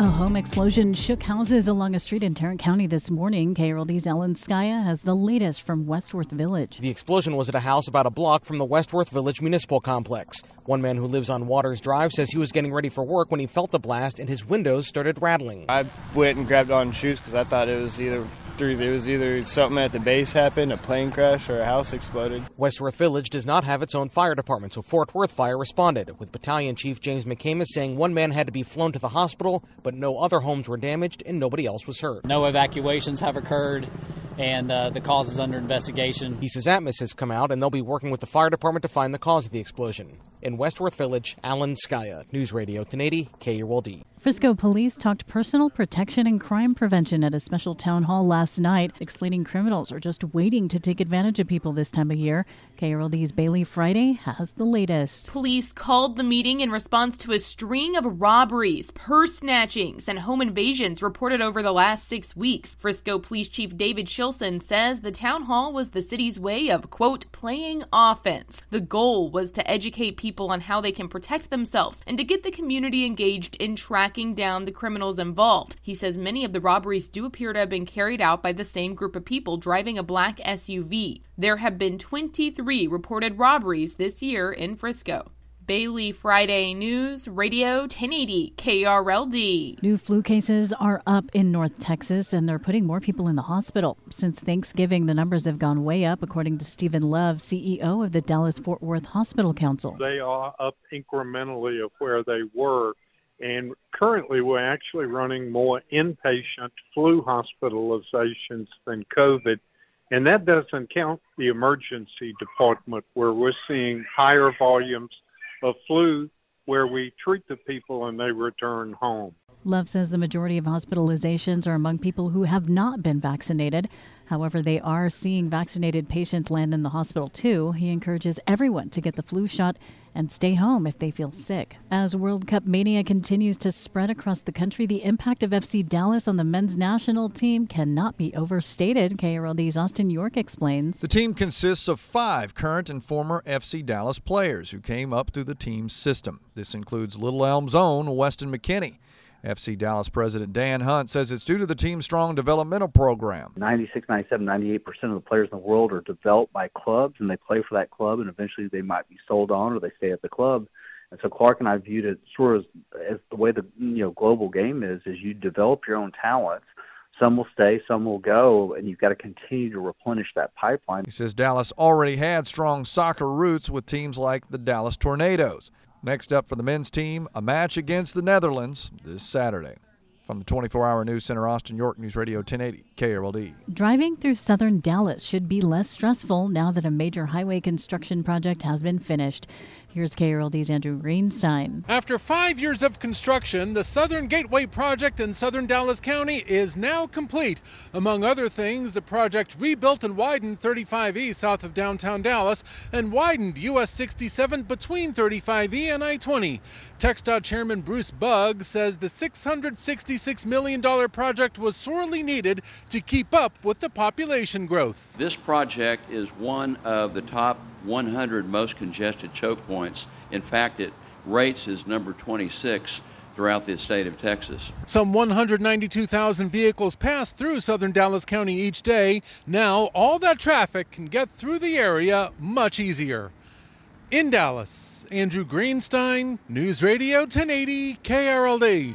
A home explosion shook houses along a street in Tarrant County this morning. KRLD's Alan Skaya has the latest from Westworth Village. The explosion was at a house about a block from the Westworth Village Municipal Complex. One man who lives on Waters Drive says he was getting ready for work when he felt the blast and his windows started rattling. I went and grabbed on shoes because I thought it was either through it was either something at the base happened, a plane crash, or a house exploded. Westworth Village does not have its own fire department, so Fort Worth Fire responded, with Battalion Chief James McCamus saying one man had to be flown to the hospital, but no other homes were damaged and nobody else was hurt. No evacuations have occurred and uh, the cause is under investigation. He says Atmos has come out and they'll be working with the fire department to find the cause of the explosion. In Westworth Village, Alan Skaya, News Radio 1080 KRLD. Frisco police talked personal protection and crime prevention at a special town hall last night, explaining criminals are just waiting to take advantage of people this time of year. KRLD's Bailey Friday has the latest. Police called the meeting in response to a string of robberies, purse snatchings, and home invasions reported over the last six weeks. Frisco Police Chief David Shilson says the town hall was the city's way of, quote, playing offense. The goal was to educate people on how they can protect themselves and to get the community engaged in tracking down the criminals involved. He says many of the robberies do appear to have been carried out by the same group of people driving a black SUV. There have been 23 reported robberies this year in Frisco. Bailey Friday News Radio 1080 KRLD. New flu cases are up in North Texas and they're putting more people in the hospital. Since Thanksgiving, the numbers have gone way up, according to Stephen Love, CEO of the Dallas Fort Worth Hospital Council. They are up incrementally of where they were. And currently, we're actually running more inpatient flu hospitalizations than COVID. And that doesn't count the emergency department, where we're seeing higher volumes of flu where we treat the people and they return home. Love says the majority of hospitalizations are among people who have not been vaccinated. However, they are seeing vaccinated patients land in the hospital too. He encourages everyone to get the flu shot and stay home if they feel sick. As World Cup mania continues to spread across the country, the impact of FC Dallas on the men's national team cannot be overstated. KRLD's Austin York explains. The team consists of five current and former FC Dallas players who came up through the team's system. This includes Little Elm's own Weston McKennie. FC Dallas president Dan Hunt says it's due to the team's strong developmental program. 96, 97, 98% of the players in the world are developed by clubs and they play for that club and eventually they might be sold on or they stay at the club. And so Clark and I viewed it sort of as, as the way the you know global game is is you develop your own talents. Some will stay, some will go, and you've got to continue to replenish that pipeline. He says Dallas already had strong soccer roots with teams like the Dallas Tornadoes. Next up for the men's team, a match against the Netherlands this Saturday. From the 24 hour news center, Austin York News Radio 1080 KRLD. Driving through southern Dallas should be less stressful now that a major highway construction project has been finished. Here's KRLD's Andrew Greenstein. After five years of construction, the Southern Gateway project in southern Dallas County is now complete. Among other things, the project rebuilt and widened 35E south of downtown Dallas and widened US 67 between 35E and I 20. TxDOT Chairman Bruce Bugg says the $666 million project was sorely needed to keep up with the population growth. This project is one of the top 100 most congested choke points. In fact, it rates as number 26 throughout the state of Texas. Some 192,000 vehicles pass through southern Dallas County each day. Now, all that traffic can get through the area much easier. In Dallas, Andrew Greenstein, News Radio 1080 KRLD.